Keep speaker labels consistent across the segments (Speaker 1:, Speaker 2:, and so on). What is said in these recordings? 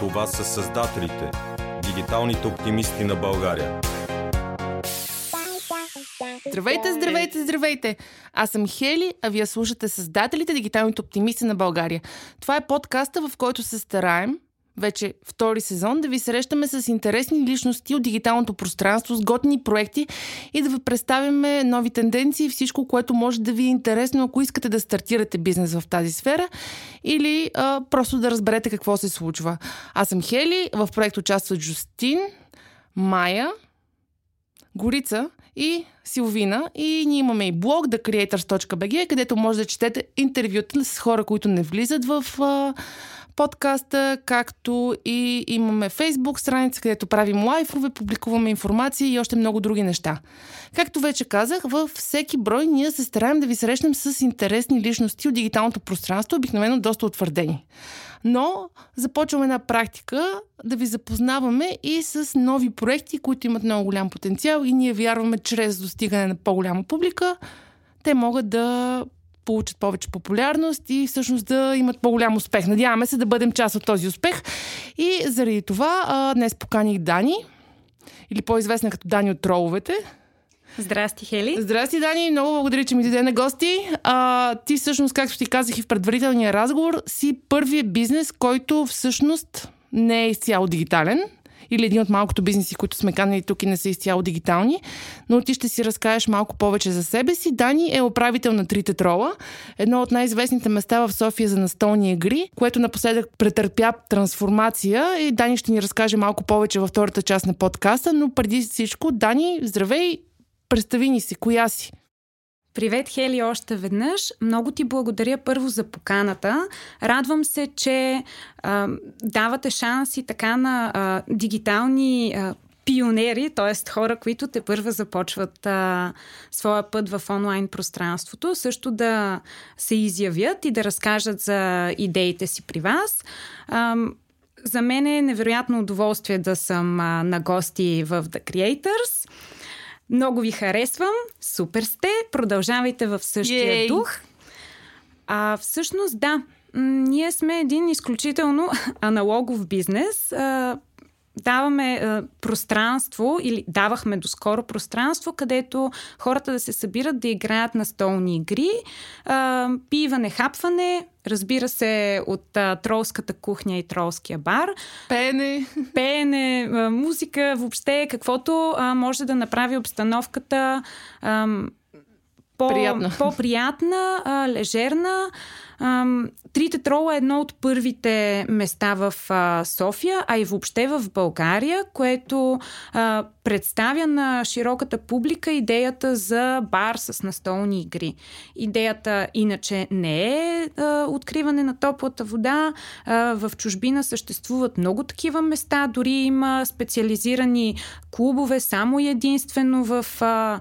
Speaker 1: Това са създателите, дигиталните оптимисти на България.
Speaker 2: Здравейте, здравейте, здравейте! Аз съм Хели, а вие слушате Създателите, дигиталните оптимисти на България. Това е подкаста, в който се стараем вече втори сезон, да ви срещаме с интересни личности от дигиталното пространство, с готини проекти и да ви представяме нови тенденции и всичко, което може да ви е интересно, ако искате да стартирате бизнес в тази сфера или а, просто да разберете какво се случва. Аз съм Хели, в проект участват Джустин, Майя, Горица и Силвина. И ние имаме и блог thecreators.bg, където може да четете интервюта с хора, които не влизат в а, подкаста, както и имаме фейсбук страница, където правим лайфове, публикуваме информация и още много други неща. Както вече казах, във всеки брой ние се стараем да ви срещнем с интересни личности от дигиталното пространство, обикновено доста утвърдени. Но започваме една практика да ви запознаваме и с нови проекти, които имат много голям потенциал и ние вярваме, чрез достигане на по-голяма публика, те могат да получат повече популярност и всъщност да имат по-голям успех. Надяваме се да бъдем част от този успех. И заради това а, днес поканих Дани, или по-известна като Дани от троловете.
Speaker 3: Здрасти, Хели.
Speaker 2: Здрасти, Дани. Много благодаря, че ми даде на гости. А, ти всъщност, както ти казах и в предварителния разговор, си първият бизнес, който всъщност не е изцяло дигитален или един от малкото бизнеси, които сме канали тук и не са изцяло дигитални, но ти ще си разкажеш малко повече за себе си. Дани е управител на Трите трола, едно от най-известните места в София за настолни игри, което напоследък претърпя трансформация и Дани ще ни разкаже малко повече във втората част на подкаста, но преди всичко, Дани, здравей, представи ни си, коя си?
Speaker 3: Привет, Хели, още веднъж. Много ти благодаря първо за поканата. Радвам се, че а, давате шанси така на а, дигитални а, пионери, т.е. хора, които те първа започват а, своя път в онлайн пространството, също да се изявят и да разкажат за идеите си при вас. А, за мен е невероятно удоволствие да съм а, на гости в The Creators. Много ви харесвам, супер сте, продължавайте в същия Yay. дух. А всъщност да, ние сме един изключително аналогов бизнес. А, даваме а, пространство или давахме доскоро пространство, където хората да се събират да играят на столни игри, а, пиване, хапване, разбира се, от а, тролската кухня и тролския бар.
Speaker 2: Пеене.
Speaker 3: Пеене, а, музика, въобще каквото а, може да направи обстановката а, по,
Speaker 2: Приятна.
Speaker 3: по-приятна, а, лежерна. Трите трола е едно от първите места в а, София, а и въобще в България, което а, представя на широката публика идеята за бар с настолни игри. Идеята иначе не е а, откриване на топлата вода. А, в чужбина съществуват много такива места, дори има специализирани клубове само единствено в а,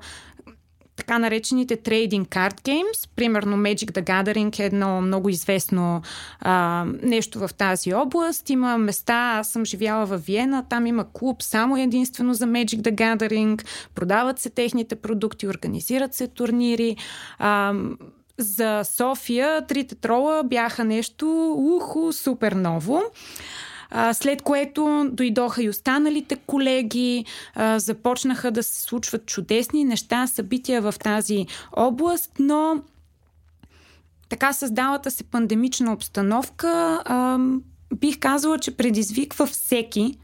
Speaker 3: така наречените трейдинг карт геймс. Примерно Magic the Gathering е едно много известно а, нещо в тази област. Има места, аз съм живяла в Виена, там има клуб само единствено за Magic the Gathering. Продават се техните продукти, организират се турнири. А, за София трите трола бяха нещо уху, супер ново. След което дойдоха и останалите колеги, започнаха да се случват чудесни неща, събития в тази област, но така създалата се пандемична обстановка, бих казала, че предизвиква всеки,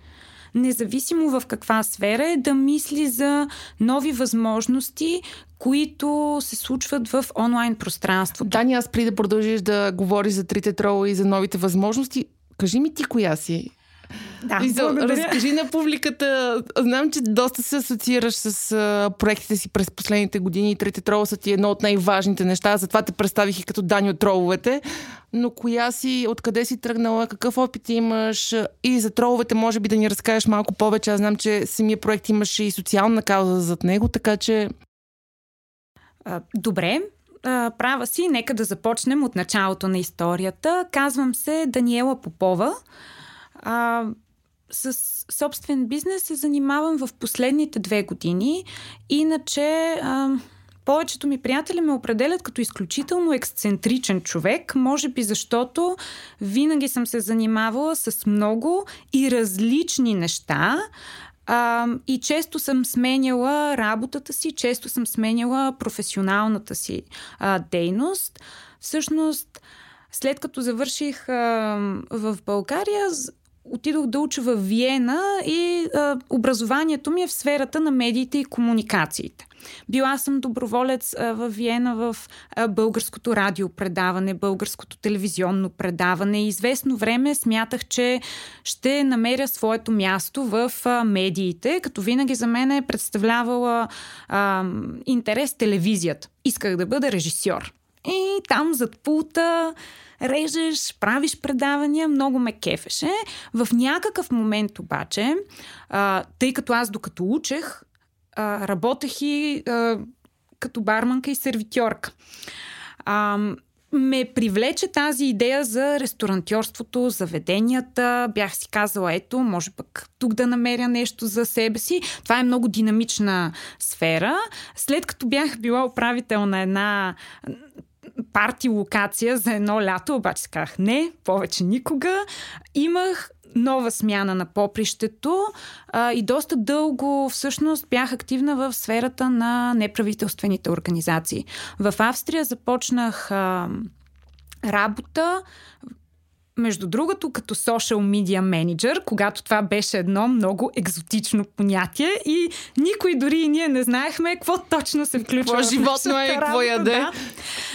Speaker 3: независимо в каква сфера е, да мисли за нови възможности, които се случват в онлайн пространството.
Speaker 2: Дани, аз при да продължиш да говориш за трите трола и за новите възможности, Кажи ми ти коя си.
Speaker 3: Да,
Speaker 2: и за, разкажи на публиката. Знам, че доста се асоциираш с а, проектите си през последните години и Трите трола са ти едно от най-важните неща. Затова те представих и като Дани от троловете. Но коя си, откъде си тръгнала, какъв опит имаш и за троловете може би да ни разкажеш малко повече. Аз знам, че самия проект имаше и социална кауза зад него, така че...
Speaker 3: Добре, а, права си, нека да започнем от началото на историята. Казвам се Даниела Попова. А, с собствен бизнес се занимавам в последните две години. Иначе а, Повечето ми приятели ме определят като изключително ексцентричен човек, може би защото винаги съм се занимавала с много и различни неща. А, и често съм сменяла работата си, често съм сменяла професионалната си а, дейност. Всъщност, след като завърших а, в България, отидох да уча в Виена и а, образованието ми е в сферата на медиите и комуникациите. Била съм доброволец в Виена в българското радиопредаване, българското телевизионно предаване. Известно време смятах, че ще намеря своето място в медиите, като винаги за мен е представлявала а, интерес телевизията. Исках да бъда режисьор. И там зад пулта режеш, правиш предавания, много ме кефеше. В някакъв момент обаче, тъй като аз докато учех, а, работех и а, като барманка и сервитьорка. А, ме привлече тази идея за ресторантьорството, заведенията. Бях си казала, ето, може пък тук да намеря нещо за себе си. Това е много динамична сфера. След като бях била управител на една парти локация за едно лято, обаче казах не, повече никога. Имах нова смяна на попрището а, и доста дълго всъщност бях активна в сферата на неправителствените организации. В Австрия започнах а, работа между другото, като social media manager, когато това беше едно много екзотично понятие и никой дори и ние не знаехме какво точно се включва.
Speaker 2: Какво животно е, какво яде. Да.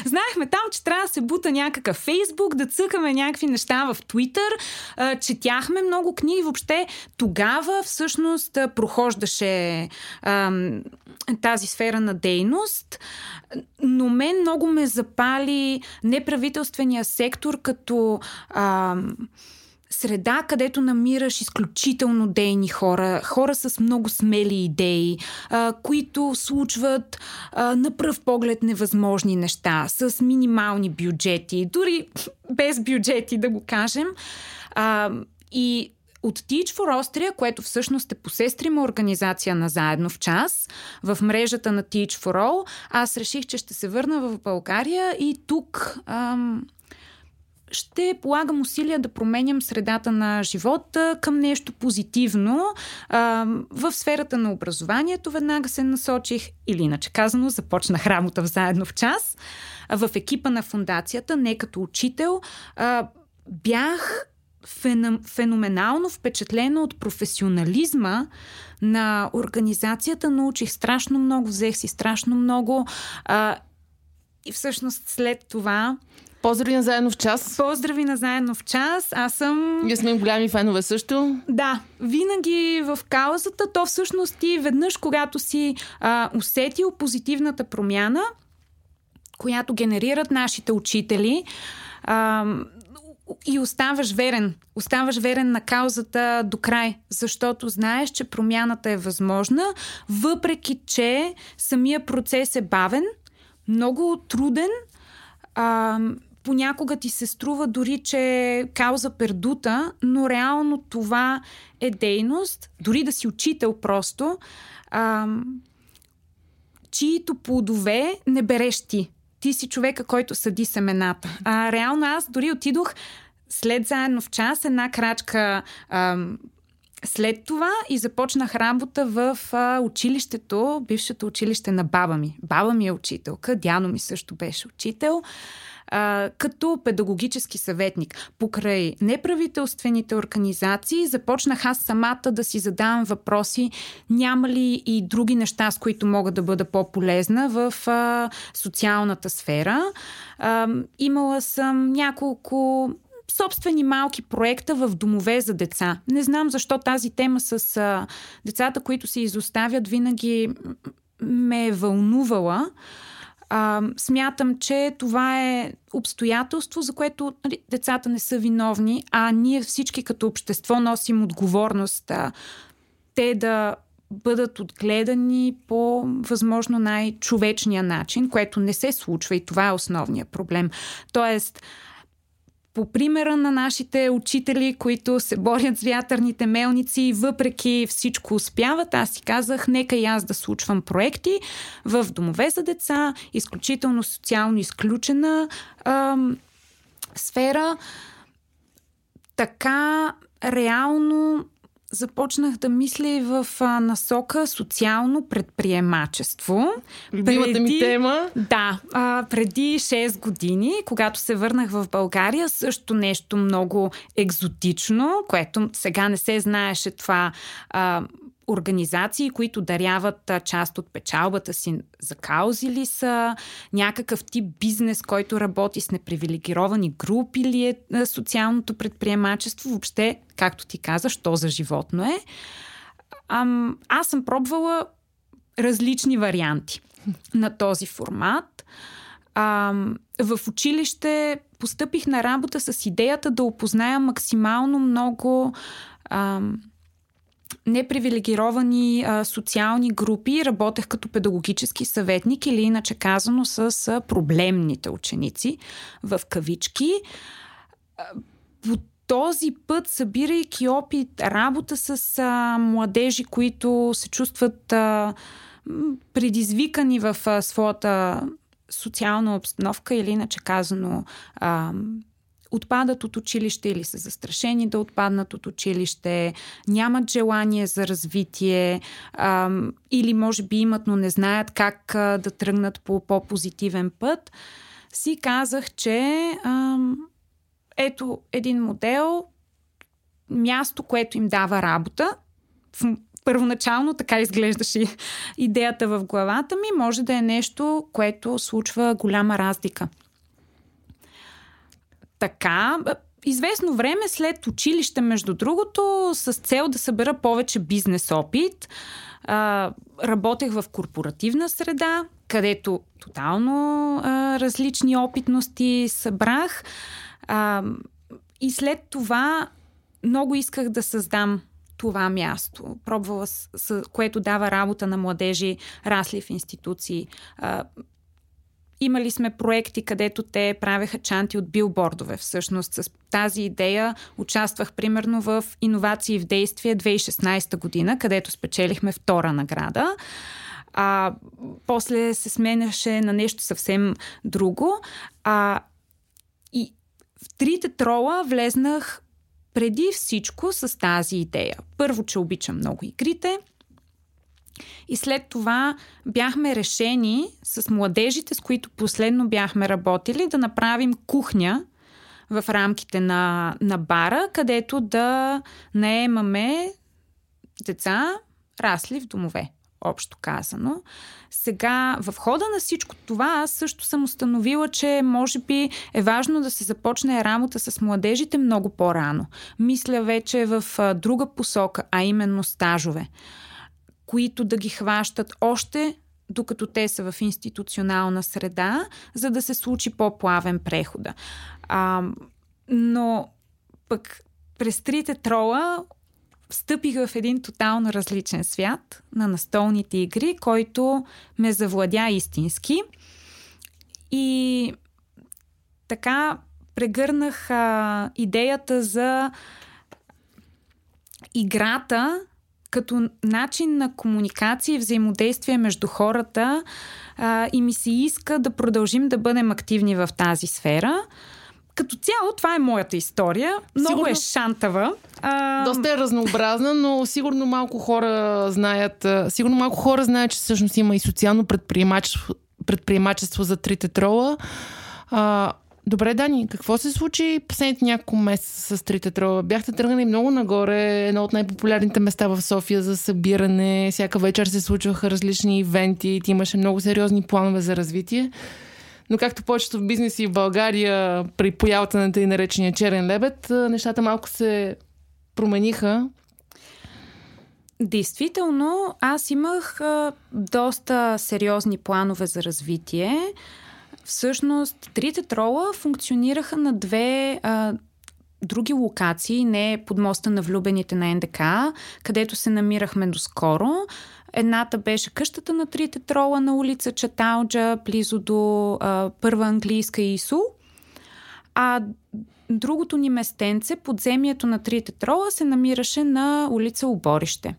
Speaker 3: Знаехме там, че трябва да се бута някакъв Фейсбук, да цъкаме някакви неща в Твитър, четяхме много книги. Въобще тогава всъщност прохождаше ам, тази сфера на дейност, но мен много ме запали неправителствения сектор като а, среда, където намираш изключително дейни хора, хора с много смели идеи, а, които случват а, на пръв поглед невъзможни неща, с минимални бюджети, дори без бюджети да го кажем. А, и от Teach for Austria, което всъщност е посестрима организация на Заедно в час, в мрежата на Teach for All, аз реших, че ще се върна в България и тук ам, ще полагам усилия да променям средата на живота към нещо позитивно. В сферата на образованието веднага се насочих, или иначе казано, започнах работа в Заедно в час. В екипа на фундацията, не като учител, бях феноменално впечатлена от професионализма на организацията. Научих страшно много, взех си страшно много. И всъщност след това
Speaker 2: Поздрави на заедно в час.
Speaker 3: Поздрави на заедно в час. Аз съм.
Speaker 2: Ние сме голями фенове също.
Speaker 3: Да, винаги в каузата, то всъщност ти веднъж, когато си а, усетил позитивната промяна, която генерират нашите учители, а, и оставаш верен. Оставаш верен на каузата до край, защото знаеш, че промяната е възможна, въпреки че самия процес е бавен, много труден. А, понякога ти се струва дори, че е кауза пердута, но реално това е дейност, дори да си учител просто, а, чието плодове не береш ти ти си човека, който съди семената. А реално аз дори отидох след заедно в час, една крачка ам, след това и започнах работа в а, училището, бившето училище на баба ми. Баба ми е учителка, дядо ми също беше учител а, като педагогически съветник. Покрай неправителствените организации започнах аз самата да си задавам въпроси няма ли и други неща, с които мога да бъда по-полезна в а, социалната сфера. А, имала съм няколко собствени малки проекта в домове за деца. Не знам защо тази тема с а, децата, които се изоставят, винаги ме е вълнувала. А, смятам, че това е обстоятелство, за което нали, децата не са виновни, а ние всички като общество носим отговорност а, те да бъдат отгледани по възможно най-човечния начин, което не се случва и това е основният проблем. Тоест, по примера на нашите учители, които се борят с вятърните мелници и въпреки всичко успяват, аз си казах, нека и аз да случвам проекти в домове за деца, изключително социално изключена ам, сфера. Така реално започнах да мисля и в а, насока социално предприемачество.
Speaker 2: Любимата преди, ми тема.
Speaker 3: Да, а, преди 6 години, когато се върнах в България, също нещо много екзотично, което сега не се знаеше това а, организации, които даряват част от печалбата си за каузи ли са, някакъв тип бизнес, който работи с непривилегировани групи ли е социалното предприемачество, въобще, както ти каза, що за животно е. Ам, аз съм пробвала различни варианти на този формат. Ам, в училище постъпих на работа с идеята да опозная максимално много ам, непривилегировани а, социални групи. Работех като педагогически съветник или иначе казано с а, проблемните ученици в кавички. По този път, събирайки опит, работа с а, младежи, които се чувстват а, предизвикани в а, своята социална обстановка или иначе казано а, отпадат от училище или са застрашени да отпаднат от училище, нямат желание за развитие или може би имат, но не знаят как да тръгнат по по-позитивен път, си казах, че ето един модел, място, което им дава работа. Първоначално така изглеждаше идеята в главата ми, може да е нещо, което случва голяма разлика. Така, известно време след училище, между другото, с цел да събера повече бизнес опит, работех в корпоративна среда, където тотално различни опитности събрах. И след това много исках да създам това място. Пробвала, с, което дава работа на младежи, расли в институции. Имали сме проекти, където те правеха чанти от билбордове. Всъщност с тази идея участвах примерно в Иновации в действие 2016 година, където спечелихме втора награда. А, после се сменяше на нещо съвсем друго. А, и в трите трола влезнах преди всичко с тази идея. Първо, че обичам много игрите – и след това бяхме решени с младежите, с които последно бяхме работили, да направим кухня в рамките на, на бара, където да наемаме деца, расли в домове общо казано. Сега, в хода на всичко това, аз също съм установила, че може би е важно да се започне работа с младежите много по-рано. Мисля вече в друга посока, а именно стажове които да ги хващат още докато те са в институционална среда, за да се случи по-плавен прехода. А, но пък през трите трола встъпих в един тотално различен свят на настолните игри, който ме завладя истински. И така прегърнах а, идеята за играта като начин на комуникация и взаимодействие между хората а, и ми се иска да продължим да бъдем активни в тази сфера. Като цяло, това е моята история. Много сигурно, е шантава.
Speaker 2: А... Доста е разнообразна, но сигурно малко хора знаят. Сигурно малко хора знаят, че всъщност има и социално предприемачество, предприемачество за трите трола. А, Добре, Дани, какво се случи последните няколко месеца с трите трола? Бяхте тръгнали много нагоре, едно от най-популярните места в София за събиране. Всяка вечер се случваха различни ивенти, ти имаше много сериозни планове за развитие. Но както повечето в бизнеси в България при появата на тъй наречения черен лебед, нещата малко се промениха.
Speaker 3: Действително, аз имах доста сериозни планове за развитие. Всъщност, трите трола функционираха на две а, други локации, не под моста на влюбените на НДК, където се намирахме доскоро. Едната беше къщата на трите трола на улица Чаталджа, близо до а, Първа английска ИСУ. А другото ни местенце, подземието на трите трола, се намираше на улица Оборище.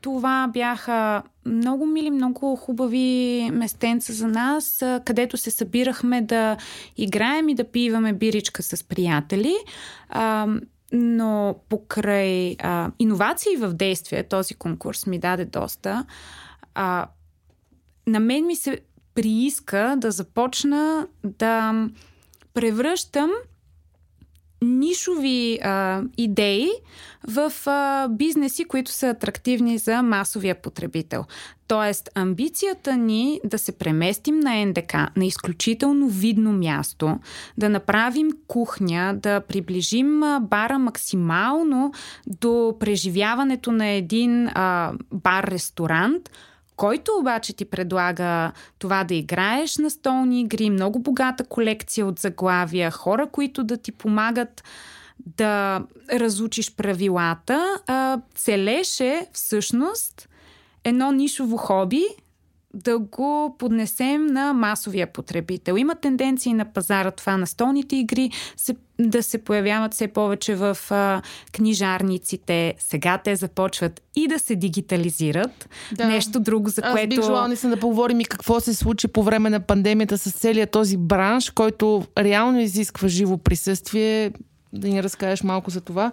Speaker 3: Това бяха много мили, много хубави местенца за нас, където се събирахме да играем и да пиваме биричка с приятели. Но покрай а, иновации в действие, този конкурс ми даде доста. А, на мен ми се прииска да започна да превръщам нишови а, идеи в а, бизнеси, които са атрактивни за масовия потребител. Тоест, амбицията ни да се преместим на НДК, на изключително видно място, да направим кухня, да приближим бара максимално до преживяването на един бар-ресторант – който обаче ти предлага това да играеш на столни игри, много богата колекция от заглавия, хора, които да ти помагат да разучиш правилата, целеше всъщност едно нишово хоби, да го поднесем на масовия потребител. Има тенденции на пазара това на столните игри се, да се появяват все повече в а, книжарниците. Сега те започват и да се дигитализират. Да. Нещо друго, за
Speaker 2: Аз
Speaker 3: което...
Speaker 2: бих желала наистина да поговорим и какво се случи по време на пандемията с целият този бранш, който реално изисква живо присъствие. Да ни разкажеш малко за това.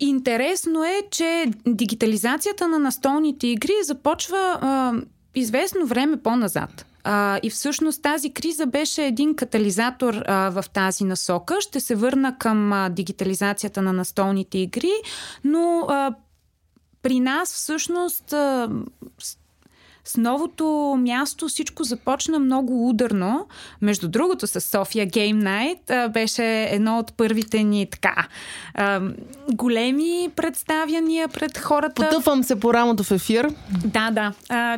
Speaker 3: Интересно е, че дигитализацията на настолните игри започва а, известно време по-назад. А, и всъщност тази криза беше един катализатор а, в тази насока. Ще се върна към а, дигитализацията на настолните игри, но а, при нас всъщност а, с новото място всичко започна много ударно. Между другото, с София Game Night беше едно от първите ни така големи представяния пред хората.
Speaker 2: Потъпвам се по рамото в ефир.
Speaker 3: Да, да.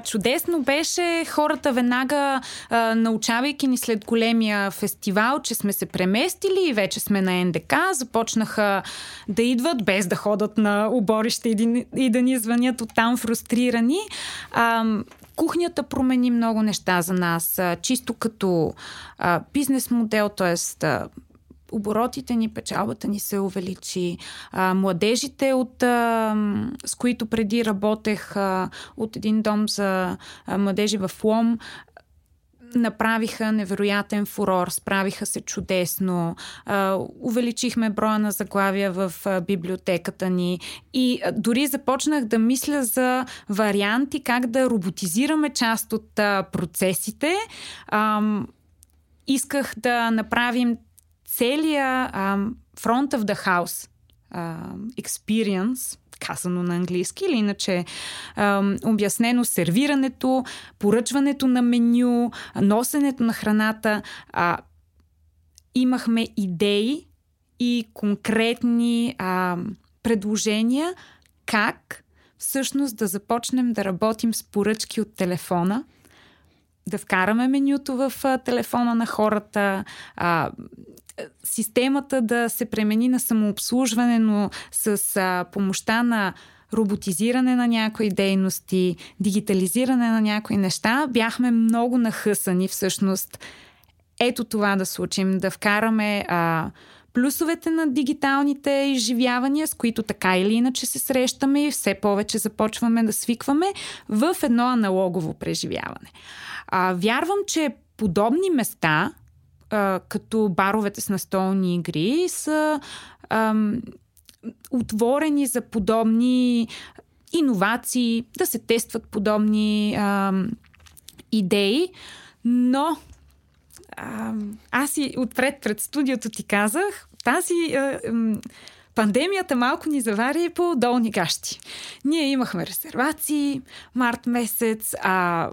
Speaker 3: Чудесно беше хората веднага, научавайки ни след големия фестивал, че сме се преместили и вече сме на НДК, започнаха да идват без да ходят на уборище и, и да ни звънят оттам фрустрирани. Кухнята промени много неща за нас, чисто като а, бизнес модел, т.е. оборотите ни, печалбата ни се увеличи. А, младежите, от, а, с които преди работех а, от един дом за а, младежи в Лом, направиха невероятен фурор, справиха се чудесно, увеличихме броя на заглавия в библиотеката ни и дори започнах да мисля за варианти как да роботизираме част от процесите. Исках да направим целия front of the house experience казано на английски, или иначе а, обяснено сервирането, поръчването на меню, носенето на храната. А, имахме идеи и конкретни а, предложения как всъщност да започнем да работим с поръчки от телефона, да вкараме менюто в а, телефона на хората, а, системата да се премени на самообслужване, но с а, помощта на роботизиране на някои дейности, дигитализиране на някои неща, бяхме много нахъсани всъщност. Ето това да случим, да вкараме а, плюсовете на дигиталните изживявания, с които така или иначе се срещаме и все повече започваме да свикваме в едно аналогово преживяване. А, вярвам, че подобни места като баровете с настолни игри, са ам, отворени за подобни иновации, да се тестват подобни ам, идеи, но ам, аз и отпред пред студиото ти казах, тази ам, пандемията малко ни завари по долни гащи. Ние имахме резервации март месец, а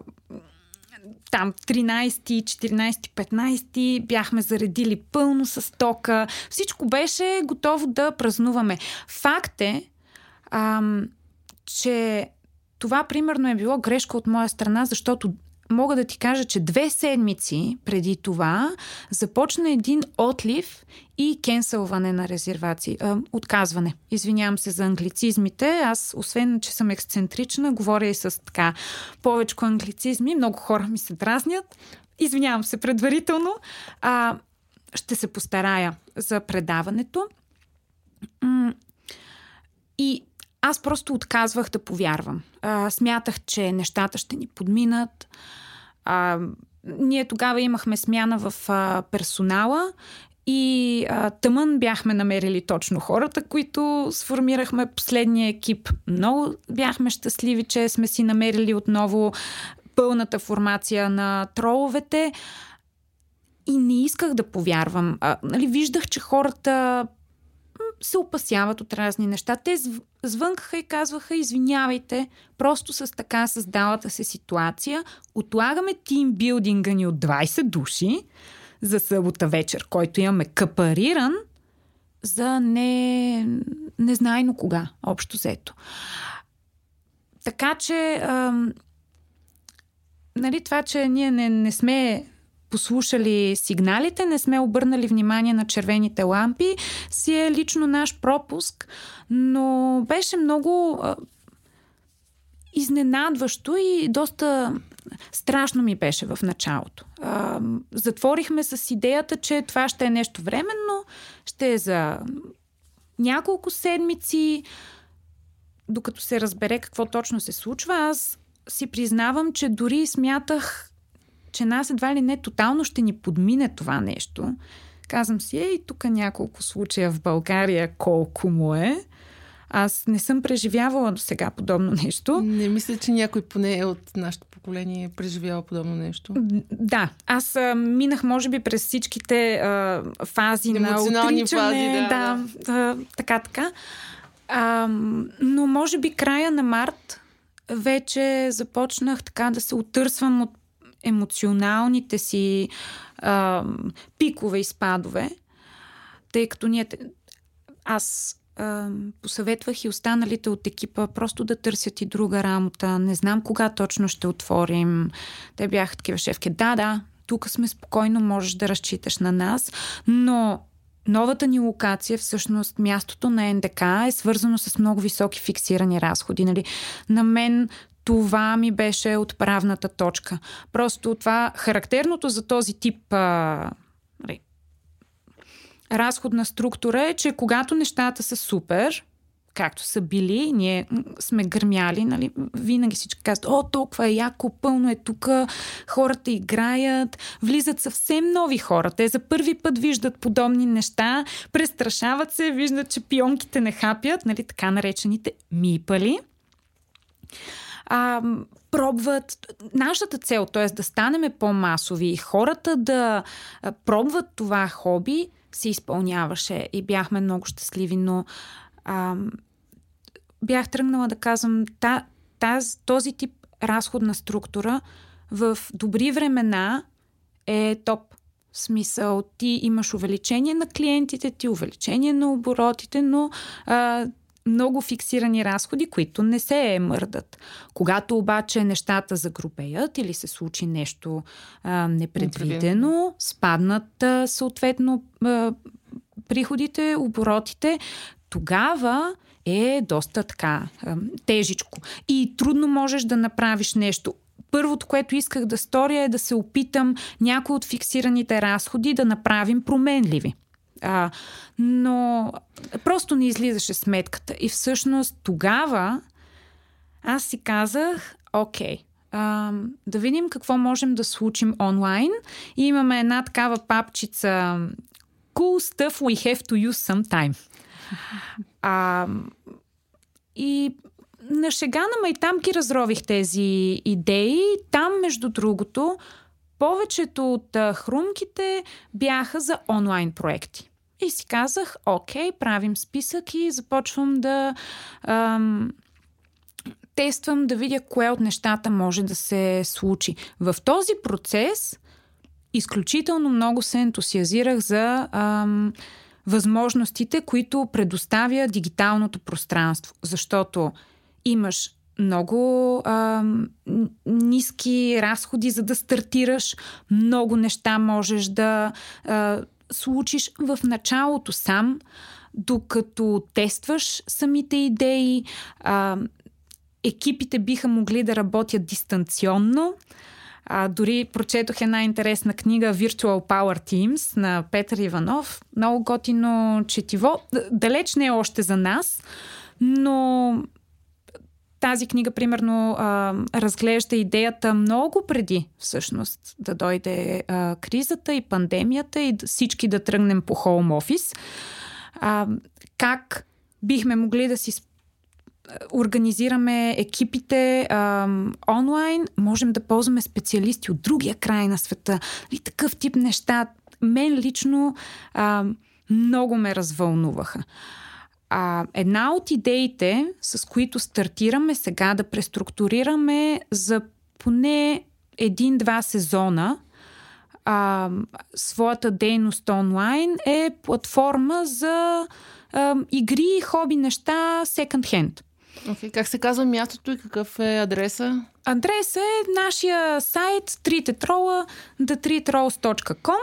Speaker 3: там 13, 14, 15 бяхме заредили пълно с тока. Всичко беше готово да празнуваме. Факт е, ам, че това примерно е било грешка от моя страна, защото мога да ти кажа, че две седмици преди това започна един отлив и кенсълване на резервации. Э, отказване. Извинявам се за англицизмите. Аз, освен, че съм ексцентрична, говоря и с така повече англицизми. Много хора ми се дразнят. Извинявам се предварително. А, ще се постарая за предаването. И аз просто отказвах да повярвам. А, смятах, че нещата ще ни подминат. А, ние тогава имахме смяна в а, персонала и а, тъмън бяхме намерили точно хората, които сформирахме последния екип. Много бяхме щастливи, че сме си намерили отново пълната формация на троловете. И не исках да повярвам. А, нали, виждах, че хората се опасяват от разни неща. Те звънкаха и казваха, извинявайте, просто с така създалата се ситуация отлагаме тимбилдинга ни от 20 души за събота вечер, който имаме капариран за не, незнайно кога, общо взето. Така че, ам, нали, това, че ние не, не сме послушали сигналите, не сме обърнали внимание на червените лампи, си е лично наш пропуск, но беше много изненадващо и доста страшно ми беше в началото. Затворихме с идеята, че това ще е нещо временно, ще е за няколко седмици, докато се разбере какво точно се случва. Аз си признавам, че дори смятах че нас едва ли не тотално ще ни подмине това нещо. Казвам си, ей, тук няколко случая в България, колко му е. Аз не съм преживявала до сега подобно нещо.
Speaker 2: Не мисля, че някой поне от нашето поколение е преживява подобно нещо.
Speaker 3: Да, аз а, минах, може би, през всичките а, фази на отричане. Фази, да, да, да. така, така. А, но може би края на март вече започнах така да се отърсвам от емоционалните си а, пикове и спадове, тъй като ние. Аз а, посъветвах и останалите от екипа просто да търсят и друга работа. Не знам кога точно ще отворим. Те бяха такива шефки. Да, да, тук сме спокойно, можеш да разчиташ на нас, но новата ни локация, всъщност мястото на НДК е свързано с много високи фиксирани разходи. Нали? На мен това ми беше отправната точка. Просто това характерното за този тип а, нали, разходна структура е, че когато нещата са супер, както са били, ние сме гърмяли, нали, винаги всички казват, о, толкова е яко, пълно е тук, хората играят, влизат съвсем нови хора. Те за първи път виждат подобни неща, престрашават се, виждат, че пионките не хапят, нали, така наречените мипали а, пробват. Нашата цел, т.е. да станем по-масови и хората да пробват това хоби, се изпълняваше и бяхме много щастливи, но а, бях тръгнала да казвам, та, таз, този тип разходна структура в добри времена е топ. В смисъл, ти имаш увеличение на клиентите ти, увеличение на оборотите, но а, много фиксирани разходи, които не се мърдат. Когато обаче нещата загрубеят или се случи нещо а, непредвидено, спаднат а, съответно а, приходите, оборотите, тогава е доста така а, тежичко. И трудно можеш да направиш нещо първото, което исках да сторя е да се опитам някои от фиксираните разходи да направим променливи. А, но просто не излизаше сметката. И всъщност тогава аз си казах, окей, а, да видим какво можем да случим онлайн. И имаме една такава папчица Cool stuff we have to use sometime. А, и на шега на майтам ги разрових тези идеи. Там, между другото, повечето от хрумките бяха за онлайн проекти. И си казах, окей, правим списък и започвам да ам, тествам да видя кое от нещата може да се случи. В този процес изключително много се ентусиазирах за ам, възможностите, които предоставя дигиталното пространство, защото имаш много а, ниски разходи, за да стартираш. Много неща можеш да а, случиш в началото сам, докато тестваш самите идеи. А, екипите биха могли да работят дистанционно. А, дори прочетох една интересна книга Virtual Power Teams на Петър Иванов. Много готино четиво. Далеч не е още за нас, но тази книга, примерно, а, разглежда идеята много преди, всъщност, да дойде а, кризата и пандемията и всички да тръгнем по хоум офис. А, как бихме могли да си организираме екипите а, онлайн, можем да ползваме специалисти от другия край на света. И такъв тип неща мен лично а, много ме развълнуваха. А, една от идеите, с които стартираме сега да преструктурираме за поне един-два сезона а, своята дейност онлайн е платформа за а, игри и хоби неща second hand.
Speaker 2: Okay. Как се казва мястото и какъв е адреса?
Speaker 3: Адрес е нашия сайт thetritrolls.com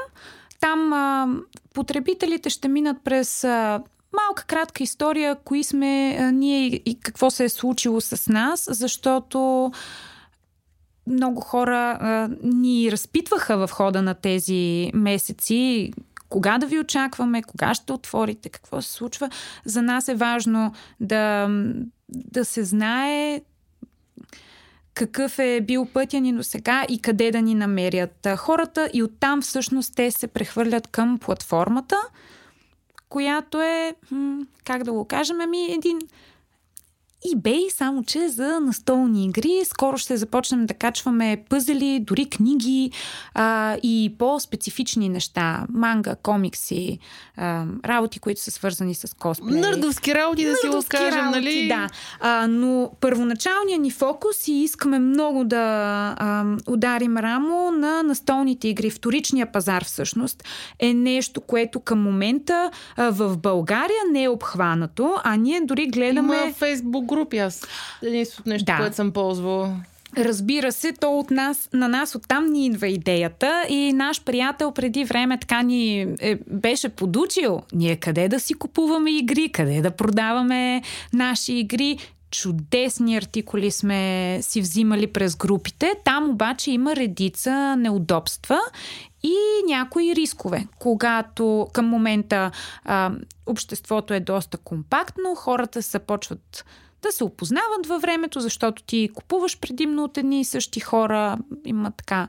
Speaker 3: Там а, потребителите ще минат през а, малка кратка история, кои сме ние и какво се е случило с нас, защото много хора а, ни разпитваха в хода на тези месеци кога да ви очакваме, кога ще отворите, какво се случва. За нас е важно да, да се знае какъв е бил пътя ни до сега и къде да ни намерят хората и оттам всъщност те се прехвърлят към платформата, която е, как да го кажем, ами един eBay, само че за настолни игри. Скоро ще започнем да качваме пъзели, дори книги а, и по-специфични неща. Манга, комикси, а, работи, които са свързани с косплей.
Speaker 2: Нърдовски работи, да си го кажем, нали?
Speaker 3: Да. А, но първоначалният ни фокус и искаме много да а, ударим рамо на настолните игри. Вторичния пазар всъщност е нещо, което към момента а, в България не е обхванато, а ние дори гледаме...
Speaker 2: Има фейсбук групи. Аз единственото нещо, да. което съм ползвала.
Speaker 3: Разбира се, то от нас, на нас оттам ни идва идеята и наш приятел преди време така ни е, беше подучил ние къде да си купуваме игри, къде да продаваме наши игри. Чудесни артикули сме си взимали през групите. Там обаче има редица неудобства и някои рискове. Когато към момента а, обществото е доста компактно, хората се почват да се опознават във времето, защото ти купуваш предимно от едни и същи хора. Има така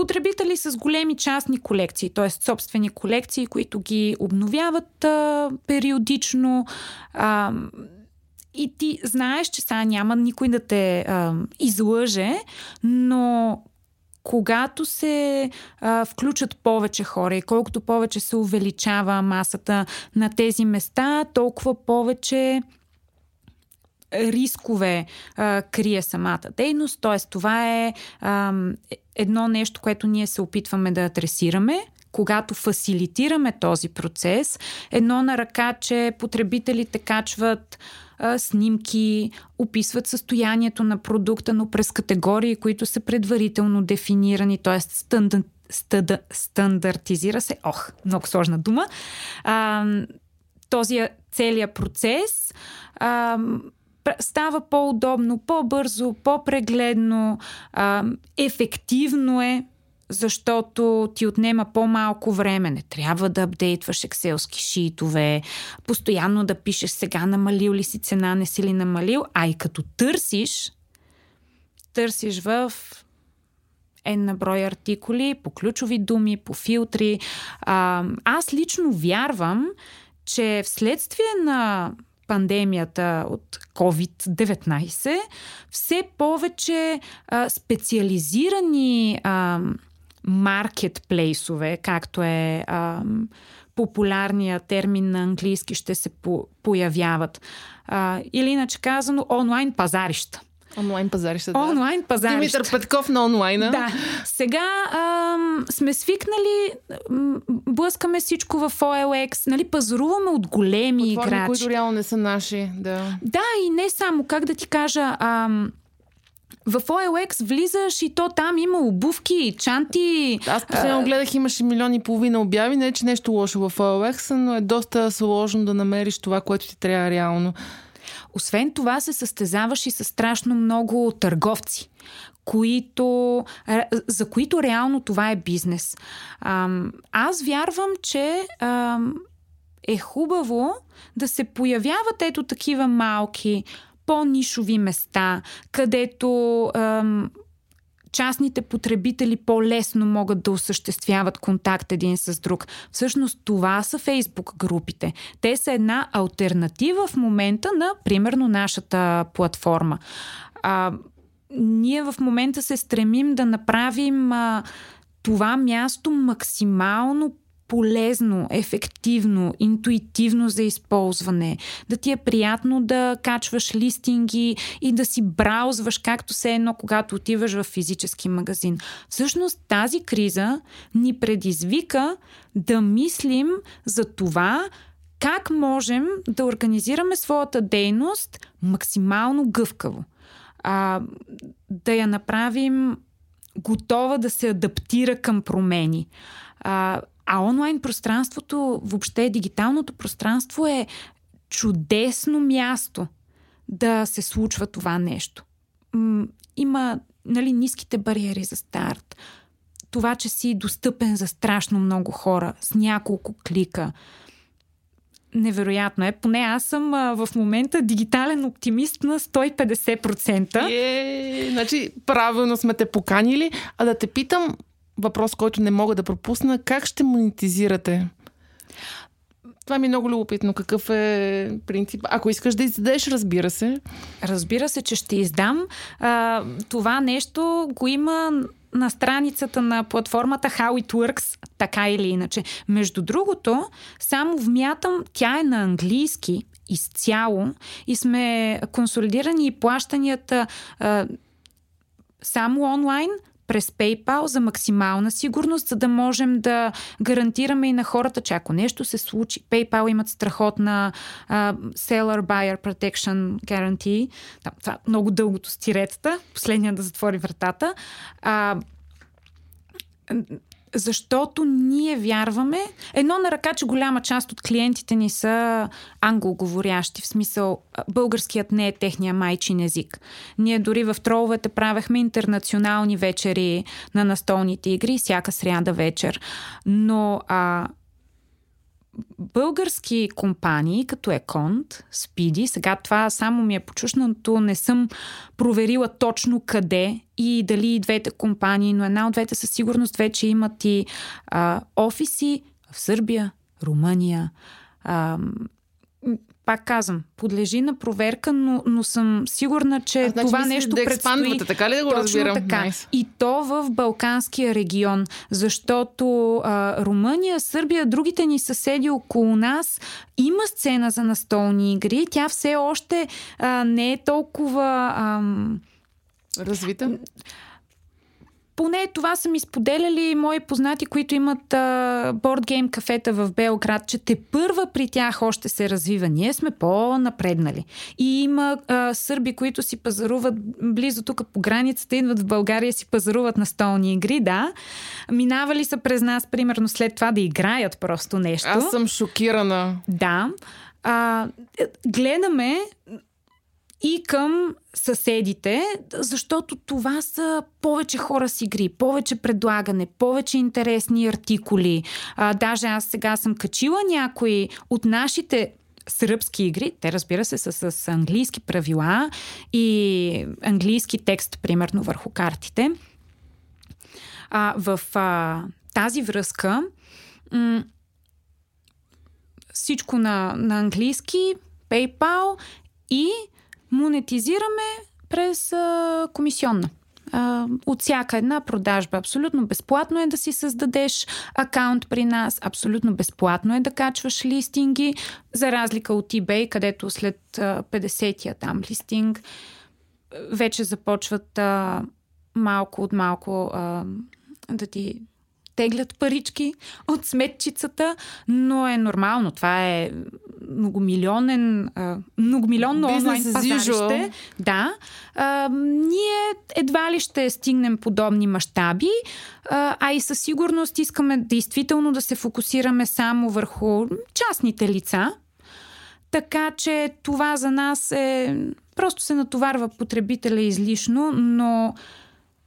Speaker 3: потребители с големи частни колекции, т.е. собствени колекции, които ги обновяват а, периодично. А, и ти знаеш, че сега няма никой да те а, излъже, но когато се а, включат повече хора и колкото повече се увеличава масата на тези места, толкова повече рискове а, крие самата дейност. Т.е. това е а, едно нещо, което ние се опитваме да адресираме когато фасилитираме този процес, едно на ръка, че потребителите качват снимки, описват състоянието на продукта, но през категории, които са предварително дефинирани, т.е. Стандар, стада, стандартизира се. Ох, много сложна дума. А, този целият процес а, става по-удобно, по-бързо, по-прегледно, а, ефективно е защото ти отнема по-малко време. Не трябва да апдейтваш екселски шитове, постоянно да пишеш сега намалил ли си цена, не си ли намалил, а и като търсиш, търсиш в на брой артикули, по ключови думи, по филтри. А, аз лично вярвам, че вследствие на пандемията от COVID-19 все повече а, специализирани а, маркетплейсове, както е а, популярния термин на английски, ще се по- появяват. А, или иначе казано, онлайн пазарища.
Speaker 2: Онлайн пазарища, да.
Speaker 3: Онлайн пазарища.
Speaker 2: Димитър Петков на онлайна.
Speaker 3: Да. Сега ам, сме свикнали, ам, блъскаме всичко в OLX, нали, пазаруваме от големи
Speaker 2: Платформи,
Speaker 3: играчи.
Speaker 2: които реално не са наши, да.
Speaker 3: Да, и не само, как да ти кажа, ам, в OLX влизаш и то там има обувки, чанти.
Speaker 2: Аз последно гледах, имаше милиони и половина обяви. Не, че нещо лошо в OLX, но е доста сложно да намериш това, което ти трябва реално.
Speaker 3: Освен това се състезаваш и с страшно много търговци, които, за които реално това е бизнес. Аз вярвам, че е хубаво да се появяват ето такива малки, по-нишови места, където ам, частните потребители по-лесно могат да осъществяват контакт един с друг. Всъщност това са фейсбук групите. Те са една альтернатива в момента на, примерно, нашата платформа. А, ние в момента се стремим да направим а, това място максимално полезно, ефективно, интуитивно за използване, да ти е приятно да качваш листинги и да си браузваш както се едно, когато отиваш в физически магазин. Всъщност тази криза ни предизвика да мислим за това, как можем да организираме своята дейност максимално гъвкаво. А, да я направим готова да се адаптира към промени. А, а онлайн пространството, въобще дигиталното пространство е чудесно място да се случва това нещо. Има нали, ниските бариери за старт. Това, че си достъпен за страшно много хора с няколко клика. Невероятно е. Поне аз съм а, в момента дигитален оптимист на 150%.
Speaker 2: Е, значи правилно сме те поканили. А да те питам, въпрос, който не мога да пропусна. Как ще монетизирате? Това ми е много любопитно. Какъв е принцип? Ако искаш да издадеш, разбира се.
Speaker 3: Разбира се, че ще издам. А, това нещо го има на страницата на платформата How It Works, така или иначе. Между другото, само вмятам, тя е на английски изцяло и сме консолидирани и плащанията а, само онлайн – през PayPal за максимална сигурност, за да можем да гарантираме и на хората, че ако нещо се случи, PayPal имат страхотна uh, Seller Buyer Protection Guarantee. Да, това много дългото стиретата, последния да затвори вратата. Uh, защото ние вярваме. Едно на ръка, че голяма част от клиентите ни са англоговорящи, в смисъл българският не е техния майчин език. Ние дори в троловете правехме интернационални вечери на настолните игри, всяка сряда вечер. Но а, български компании, като Еконт, Спиди, сега това само ми е почушнато, не съм проверила точно къде и дали двете компании, но една от двете със сигурност вече имат и а, офиси в Сърбия, Румъния, а, пак казвам, подлежи на проверка, но, но съм сигурна, че а, значи, това нещо
Speaker 2: да
Speaker 3: предстои.
Speaker 2: така ли да го Точно разбирам?
Speaker 3: така. Nice. И то в Балканския регион, защото а, Румъния, Сърбия, другите ни съседи около нас има сцена за настолни игри. Тя все още а, не е толкова... Ам...
Speaker 2: Развита?
Speaker 3: Поне това са ми споделяли мои познати, които имат а, бордгейм кафета в Белград, че те първа при тях още се развива. Ние сме по-напреднали. И има а, сърби, които си пазаруват близо тук по границата, идват в България си пазаруват на столни игри, да. Минавали са през нас, примерно, след това да играят просто нещо.
Speaker 2: Аз съм шокирана.
Speaker 3: Да. А, гледаме и към съседите, защото това са повече хора с игри, повече предлагане, повече интересни артикули. А, даже аз сега съм качила някои от нашите сръбски игри, те разбира се са с английски правила и английски текст, примерно върху картите. А, в а, тази връзка м- всичко на, на английски, PayPal и монетизираме през а, комисионна. А, от всяка една продажба. Абсолютно безплатно е да си създадеш акаунт при нас, абсолютно безплатно е да качваш листинги, за разлика от eBay, където след 50-я там листинг вече започват а, малко от малко а, да ти теглят парички от сметчицата, но е нормално. Това е многомилионен, многомилионно онлайн пазарище. Да. А, ние едва ли ще стигнем подобни мащаби, а, а и със сигурност искаме действително да се фокусираме само върху частните лица, Така че това за нас е. Просто се натоварва потребителя излишно, но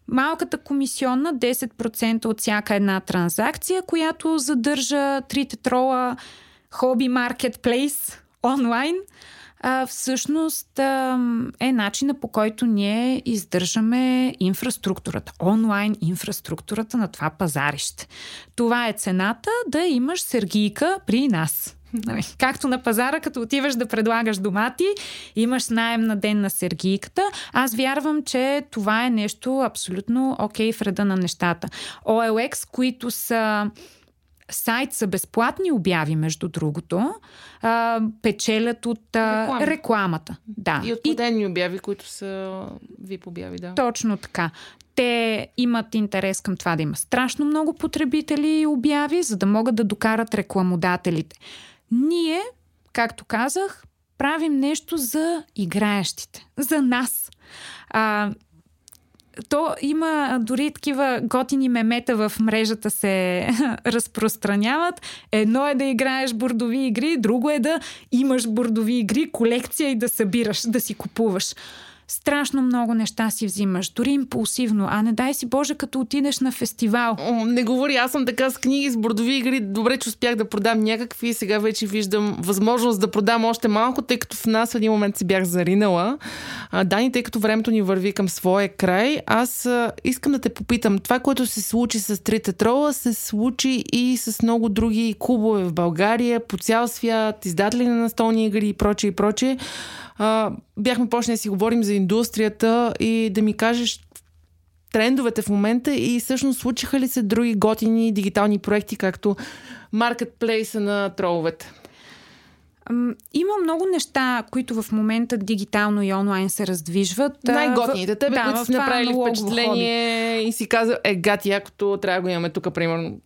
Speaker 3: малката комисионна 10% от всяка една транзакция, която задържа трите трола хоби маркетплейс онлайн, всъщност е начина по който ние издържаме инфраструктурата, онлайн инфраструктурата на това пазарище. Това е цената да имаш сергийка при нас. Нали? Както на пазара, като отиваш да предлагаш домати, имаш найем на ден на сергийката. Аз вярвам, че това е нещо абсолютно окей okay в реда на нещата. OLX, които са сайт са безплатни обяви, между другото, а, печелят от а, рекламата. Да.
Speaker 2: И от платени обяви, които са ви обяви, да.
Speaker 3: Точно така. Те имат интерес към това да има страшно много потребители и обяви, за да могат да докарат рекламодателите. Ние, както казах, правим нещо за играещите, за нас. А, то има дори такива готини мемета в мрежата се разпространяват. Едно е да играеш бордови игри, друго е да имаш бордови игри, колекция и да събираш, да си купуваш страшно много неща си взимаш, дори импулсивно. А не дай си Боже, като отидеш на фестивал.
Speaker 2: О, не говори, аз съм така с книги, с бордови игри. Добре, че успях да продам някакви и сега вече виждам възможност да продам още малко, тъй като в нас в един момент си бях заринала. А, Дани, тъй като времето ни върви към своя край, аз а, искам да те попитам. Това, което се случи с трите трола, се случи и с много други клубове в България, по цял свят, издатели на настолни игри и прочее и прочее а, бяхме почнали да си говорим за индустрията и да ми кажеш трендовете в момента и всъщност случиха ли се други готини дигитални проекти, както маркетплейса на троловете?
Speaker 3: Има много неща, които в момента дигитално и онлайн се раздвижват.
Speaker 2: Най-готните. Тебе, да, които са направили впечатление хоби. и си каза, е, гати, якото трябва да го имаме тук, примерно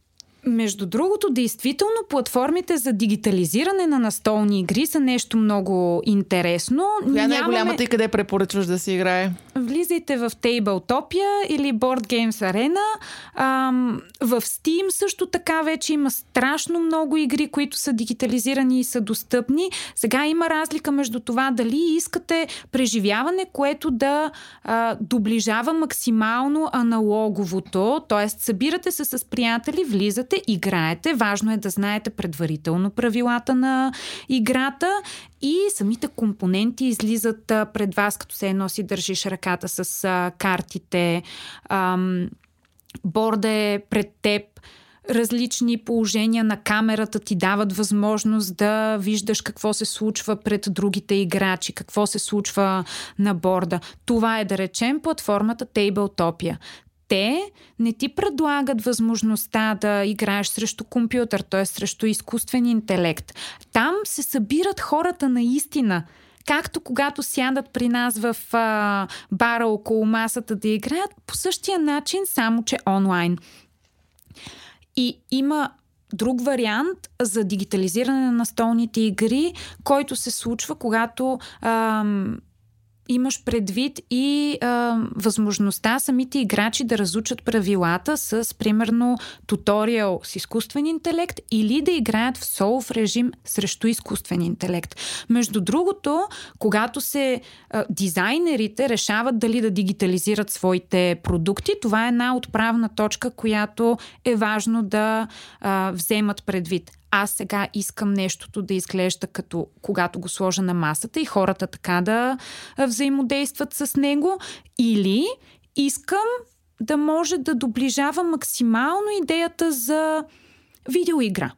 Speaker 3: между другото, действително платформите за дигитализиране на настолни игри са нещо много интересно.
Speaker 2: Коя е най-голямата и къде препоръчваш да се играе?
Speaker 3: Влизайте в Tabletopia или Board Games Arena. Ам, в Steam също така вече има страшно много игри, които са дигитализирани и са достъпни. Сега има разлика между това дали искате преживяване, което да а, доближава максимално аналоговото, т.е. събирате се с приятели, влизате влизате, играете. Важно е да знаете предварително правилата на играта и самите компоненти излизат пред вас, като се едно си държиш ръката с картите. Борда е пред теб различни положения на камерата ти дават възможност да виждаш какво се случва пред другите играчи, какво се случва на борда. Това е да речем платформата Tabletopia те не ти предлагат възможността да играеш срещу компютър, т.е. срещу изкуствен интелект. Там се събират хората наистина. Както когато сядат при нас в а, бара около масата да играят, по същия начин, само че онлайн. И има друг вариант за дигитализиране на настолните игри, който се случва, когато ам, имаш предвид и а, възможността самите играчи да разучат правилата с, примерно, туториал с изкуствен интелект или да играят в солов режим срещу изкуствен интелект. Между другото, когато се а, дизайнерите решават дали да дигитализират своите продукти, това е една отправна точка, която е важно да а, вземат предвид аз сега искам нещото да изглежда като когато го сложа на масата и хората така да взаимодействат с него, или искам да може да доближава максимално идеята за видеоигра.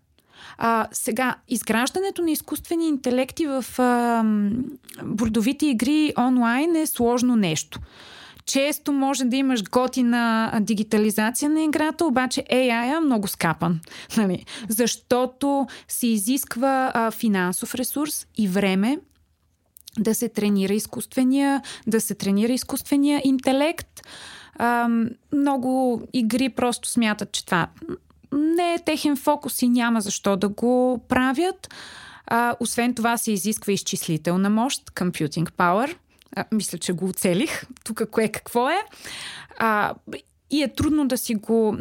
Speaker 3: А, сега, изграждането на изкуствени интелекти в а, бордовите игри онлайн е сложно нещо често може да имаш готина дигитализация на играта, обаче AI е много скапан. Нали? Защото се изисква а, финансов ресурс и време да се тренира изкуствения, да се тренира изкуствения интелект. А, много игри просто смятат, че това не е техен фокус и няма защо да го правят. А, освен това се изисква изчислителна мощ, computing power – а, мисля, че го оцелих. Тук кое какво е. А, и е трудно да си го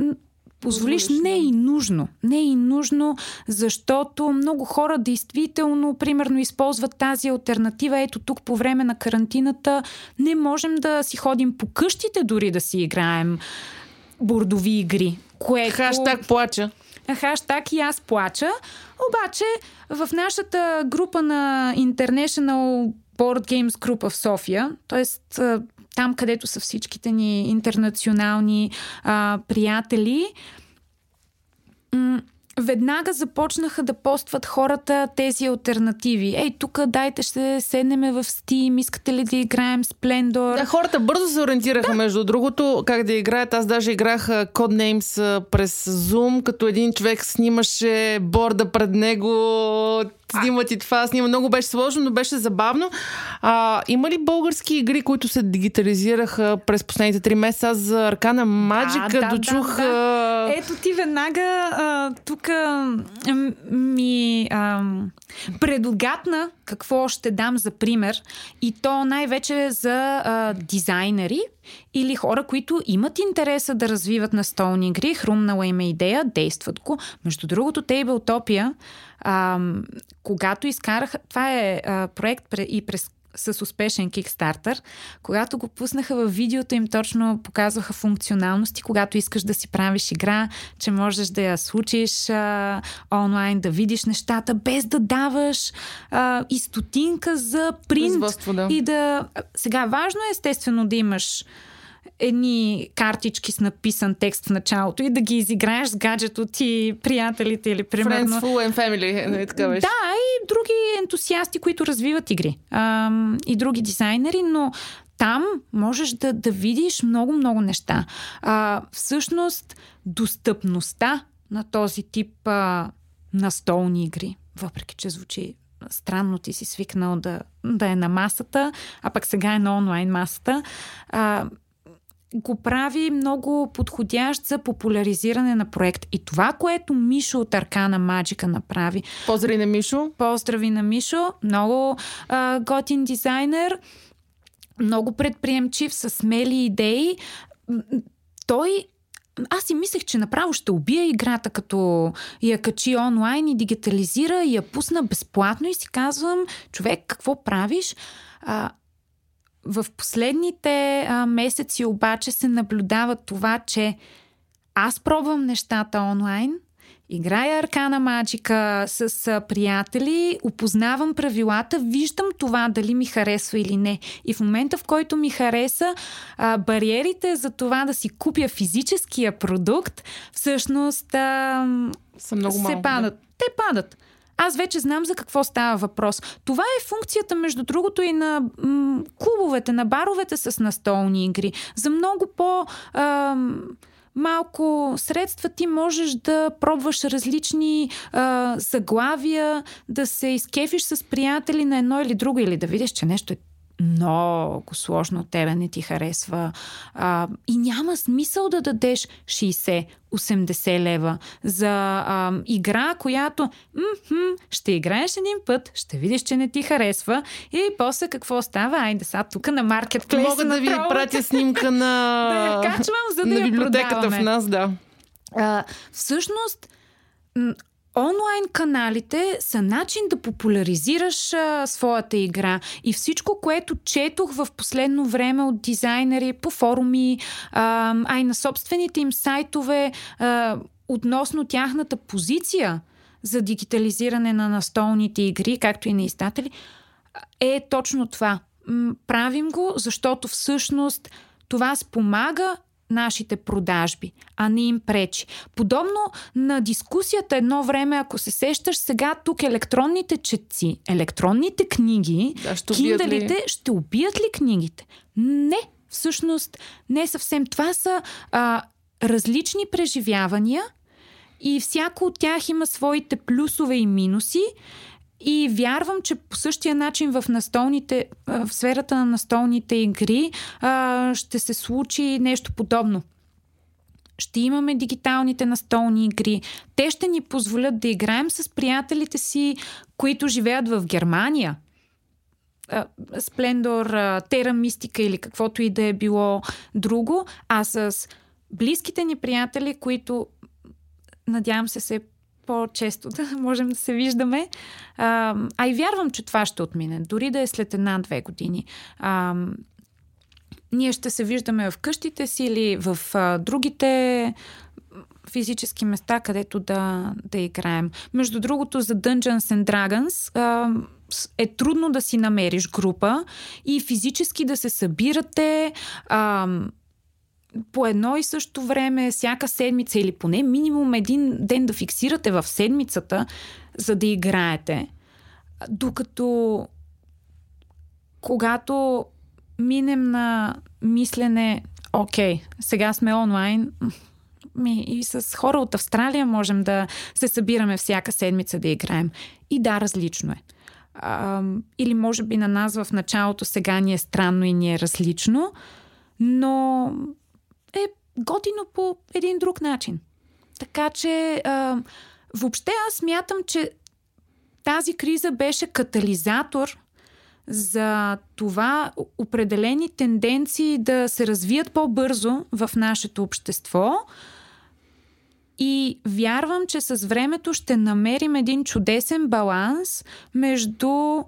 Speaker 3: позволиш, не е и нужно. Не е и нужно, защото много хора действително, примерно, използват тази альтернатива. Ето тук по време на карантината не можем да си ходим по къщите дори да си играем бордови игри. Което...
Speaker 2: Хаштаг плача.
Speaker 3: Хаштаг и аз плача. Обаче в нашата група на International Board Games Group в София, т.е. там, където са всичките ни интернационални а, приятели, м- веднага започнаха да постват хората тези альтернативи. Ей, тук дайте ще седнеме в Steam, искате ли да играем Splendor?
Speaker 2: Да, хората бързо се ориентираха, да. между другото, как да играят. Аз даже играх Codenames през Zoom, като един човек снимаше борда пред него, снимат и това, снима. Много беше сложно, но беше забавно. А, има ли български игри, които се дигитализираха през последните три месеца? Аз за Аркана Маджика
Speaker 3: да,
Speaker 2: дочух...
Speaker 3: да, да. Ето ти веднага а, тук а, ми а, предогатна какво ще дам за пример и то най-вече за а, дизайнери или хора, които имат интереса да развиват настолни игри. Хрумнала им е идея, действат го. Между другото, Tabletopia, а, когато изкараха... Това е а, проект и през с успешен кикстартър. Когато го пуснаха в видеото им, точно показваха функционалности, когато искаш да си правиш игра, че можеш да я случиш а, онлайн, да видиш нещата, без да даваш а, и стотинка за принт.
Speaker 2: Да.
Speaker 3: И да... Сега, важно е естествено да имаш едни картички с написан текст в началото и да ги изиграеш с гаджето ти, приятелите или примерно...
Speaker 2: Friends, Full and Family, нали така беше?
Speaker 3: Да, и други ентусиасти, които развиват игри. Ам, и други дизайнери, но там можеш да, да видиш много-много неща. А, всъщност, достъпността на този тип а, настолни игри, въпреки че звучи странно ти си свикнал да, да е на масата, а пък сега е на онлайн масата, а, го прави много подходящ за популяризиране на проект. И това, което Мишо от Аркана Маджика направи,
Speaker 2: Поздрави на Мишо.
Speaker 3: Поздрави на Мишо, много а, готин дизайнер, много предприемчив, с смели идеи. Той аз си мислех, че направо ще убия играта, като я качи онлайн и дигитализира и я пусна безплатно и си казвам, човек, какво правиш? А, в последните а, месеци обаче се наблюдава това, че аз пробвам нещата онлайн, играя Аркана Маджика с а, приятели, опознавам правилата, виждам това дали ми харесва или не. И в момента, в който ми хареса, а, бариерите за това да си купя физическия продукт, всъщност а,
Speaker 2: Са много
Speaker 3: се
Speaker 2: малко.
Speaker 3: падат. Те падат. Аз вече знам за какво става въпрос. Това е функцията, между другото, и на м- клубовете, на баровете с настолни игри. За много по... ам, малко средства ти можеш да пробваш различни а, заглавия, да се изкефиш с приятели на едно или друго, или да видиш, че нещо е много сложно тебе, не ти харесва. А, и няма смисъл да дадеш 60-80 лева за а, игра, която м-м, ще играеш един път, ще видиш, че не ти харесва и после какво става? Айде сега тук на маркетплейс.
Speaker 2: Мога да ви пратя снимка на...
Speaker 3: Да я качвам, за да
Speaker 2: на
Speaker 3: я
Speaker 2: библиотеката
Speaker 3: продаваме.
Speaker 2: в нас, да.
Speaker 3: А, всъщност, онлайн каналите са начин да популяризираш а, своята игра. И всичко, което четох в последно време от дизайнери по форуми, а, а и на собствените им сайтове а, относно тяхната позиция за дигитализиране на настолните игри, както и на издатели, е точно това. Правим го, защото всъщност това спомага нашите продажби, а не им пречи. Подобно на дискусията едно време, ако се сещаш сега тук електронните четци, електронните книги,
Speaker 2: Да, ще убият ли?
Speaker 3: киндалите ще убият ли книгите? Не, всъщност не съвсем. Това са а, различни преживявания и всяко от тях има своите плюсове и минуси. И вярвам, че по същия начин в настолните, в сферата на настолните игри ще се случи нещо подобно. Ще имаме дигиталните настолни игри. Те ще ни позволят да играем с приятелите си, които живеят в Германия. Сплендор, Тера Мистика или каквото и да е било друго, а с близките ни приятели, които надявам се се по-често да можем да се виждаме. А, а и вярвам, че това ще отмине, дори да е след една-две години. А, ние ще се виждаме в къщите си или в а, другите физически места, където да, да играем. Между другото, за Dungeons and Dragons а, е трудно да си намериш група и физически да се събирате а, по едно и също време, всяка седмица или поне минимум един ден да фиксирате в седмицата, за да играете. Докато когато минем на мислене, окей, сега сме онлайн, ми и с хора от Австралия можем да се събираме всяка седмица да играем. И да, различно е. Или може би на нас в началото сега ни е странно и ни е различно, но готино по един друг начин. Така че а, въобще аз смятам, че тази криза беше катализатор за това определени тенденции да се развият по-бързо в нашето общество. И вярвам, че с времето ще намерим един чудесен баланс между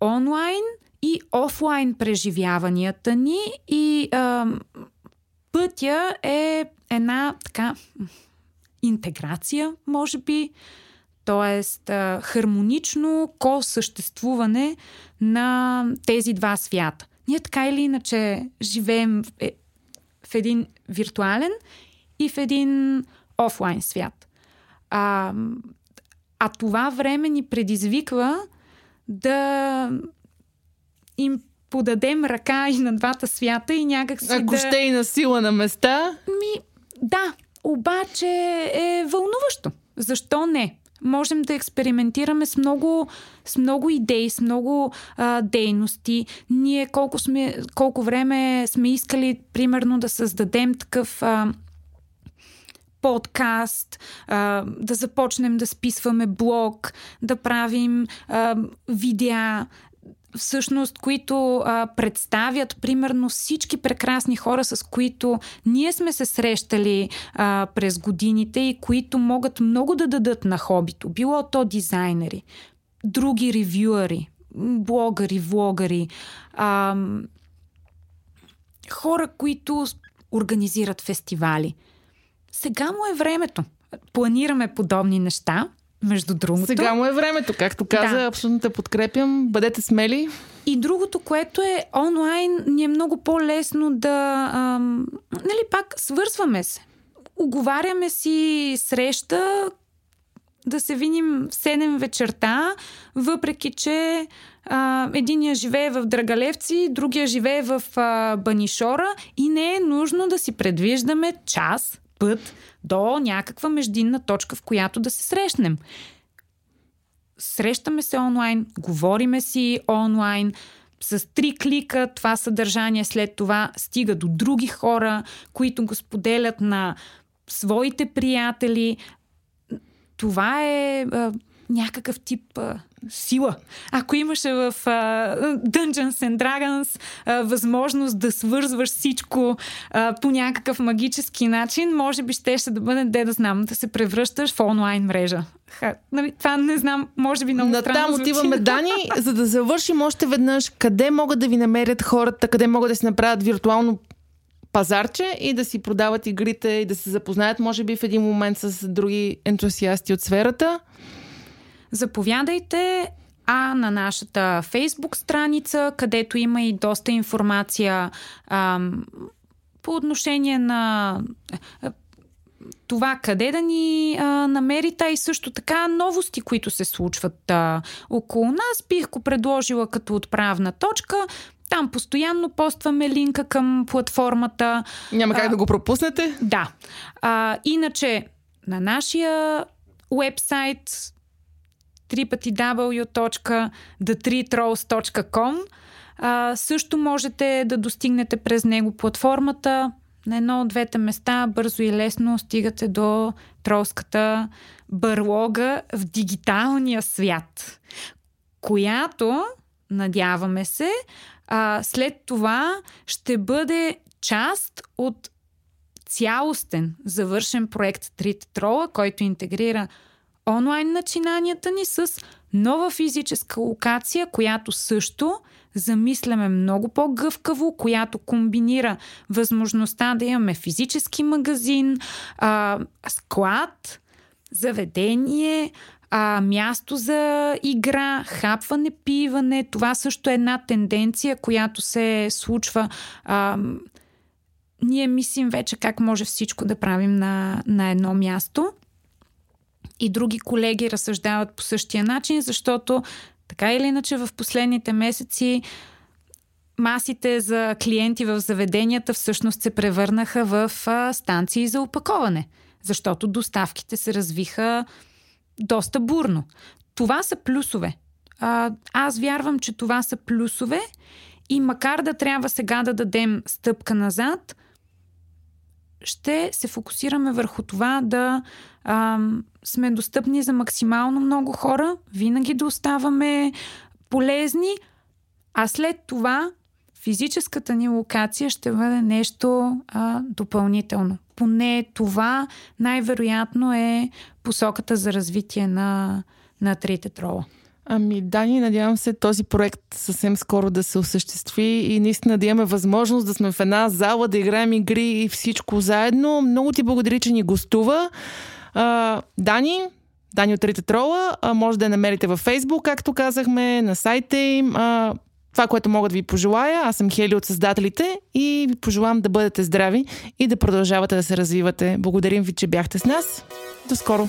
Speaker 3: онлайн и офлайн преживяванията ни и а, пътя е една така интеграция, може би, т.е. хармонично ко-съществуване на тези два свята. Ние така или иначе живеем е, в един виртуален и в един офлайн свят. А, а това време ни предизвиква да им подадем ръка и на двата свята и някак си
Speaker 2: Ако
Speaker 3: да...
Speaker 2: ще и на сила на места.
Speaker 3: Ми, да, обаче е вълнуващо. Защо не? Можем да експериментираме с много, с много идеи, с много а, дейности. Ние колко, сме, колко време сме искали, примерно, да създадем такъв а, подкаст, а, да започнем да списваме блог, да правим а, видеа, всъщност, които а, представят примерно всички прекрасни хора, с които ние сме се срещали а, през годините и които могат много да дадат на хобито. Било то дизайнери, други ревюъри, блогъри, влогъри, а, хора, които организират фестивали. Сега му е времето. Планираме подобни неща между другото.
Speaker 2: Сега му е времето, както каза, да. абсолютно те подкрепям. Бъдете смели.
Speaker 3: И другото, което е онлайн, ни е много по-лесно да. Ам, нали, пак свързваме се. Оговаряме си среща, да се видим в 7 вечерта, въпреки че а, единия живее в Драгалевци, другия живее в а, Банишора и не е нужно да си предвиждаме час, път до някаква междинна точка, в която да се срещнем. Срещаме се онлайн, говориме си онлайн, с три клика това съдържание след това стига до други хора, които го споделят на своите приятели. Това е а, някакъв тип а, сила. Ако имаше в а, Dungeons and Dragons а, възможност да свързваш всичко а, по някакъв магически начин, може би щеше да бъде, де да знам, да се превръщаш в онлайн мрежа. Ха, нали, това не знам, може би много
Speaker 2: На
Speaker 3: странно
Speaker 2: там
Speaker 3: звучи.
Speaker 2: отиваме, Дани, за да завършим още веднъж. Къде могат да ви намерят хората, къде могат да си направят виртуално пазарче и да си продават игрите и да се запознаят, може би, в един момент с други ентусиасти от сферата.
Speaker 3: Заповядайте а на нашата фейсбук страница, където има и доста информация ам, по отношение на а, това къде да ни а, намерите и също така новости, които се случват а, около нас. Бих го предложила като отправна точка. Там постоянно постваме линка към платформата.
Speaker 2: Няма как
Speaker 3: А,
Speaker 2: да го пропуснете.
Speaker 3: Да. А, иначе на нашия уебсайт www.thetreetrolls.com а, също можете да достигнете през него платформата. На едно от двете места бързо и лесно стигате до тролската бърлога в дигиталния свят, която, надяваме се, а, след това ще бъде част от цялостен, завършен проект Трите трола, който интегрира онлайн начинанията ни с нова физическа локация, която също замисляме много по-гъвкаво, която комбинира възможността да имаме физически магазин, а, склад, заведение, а, място за игра, хапване, пиване. Това също е една тенденция, която се случва. А, ние мислим вече как може всичко да правим на, на едно място. И други колеги разсъждават по същия начин, защото така или иначе в последните месеци масите за клиенти в заведенията всъщност се превърнаха в станции за опаковане, защото доставките се развиха доста бурно. Това са плюсове. Аз вярвам, че това са плюсове и макар да трябва сега да дадем стъпка назад, ще се фокусираме върху това да а, сме достъпни за максимално много хора, винаги да оставаме полезни, а след това физическата ни локация ще бъде нещо а, допълнително. Поне това най-вероятно е посоката за развитие на, на трите трола.
Speaker 2: Ами, Дани, надявам се този проект съвсем скоро да се осъществи и наистина да имаме възможност да сме в една зала, да играем игри и всичко заедно. Много ти благодаря, че ни гостува. А, Дани, Дани от Трите Трола, а, може да я намерите във Фейсбук, както казахме, на сайта им. А, това, което мога да ви пожелая, аз съм Хели от създателите и ви пожелавам да бъдете здрави и да продължавате да се развивате. Благодарим ви, че бяхте с нас. До скоро!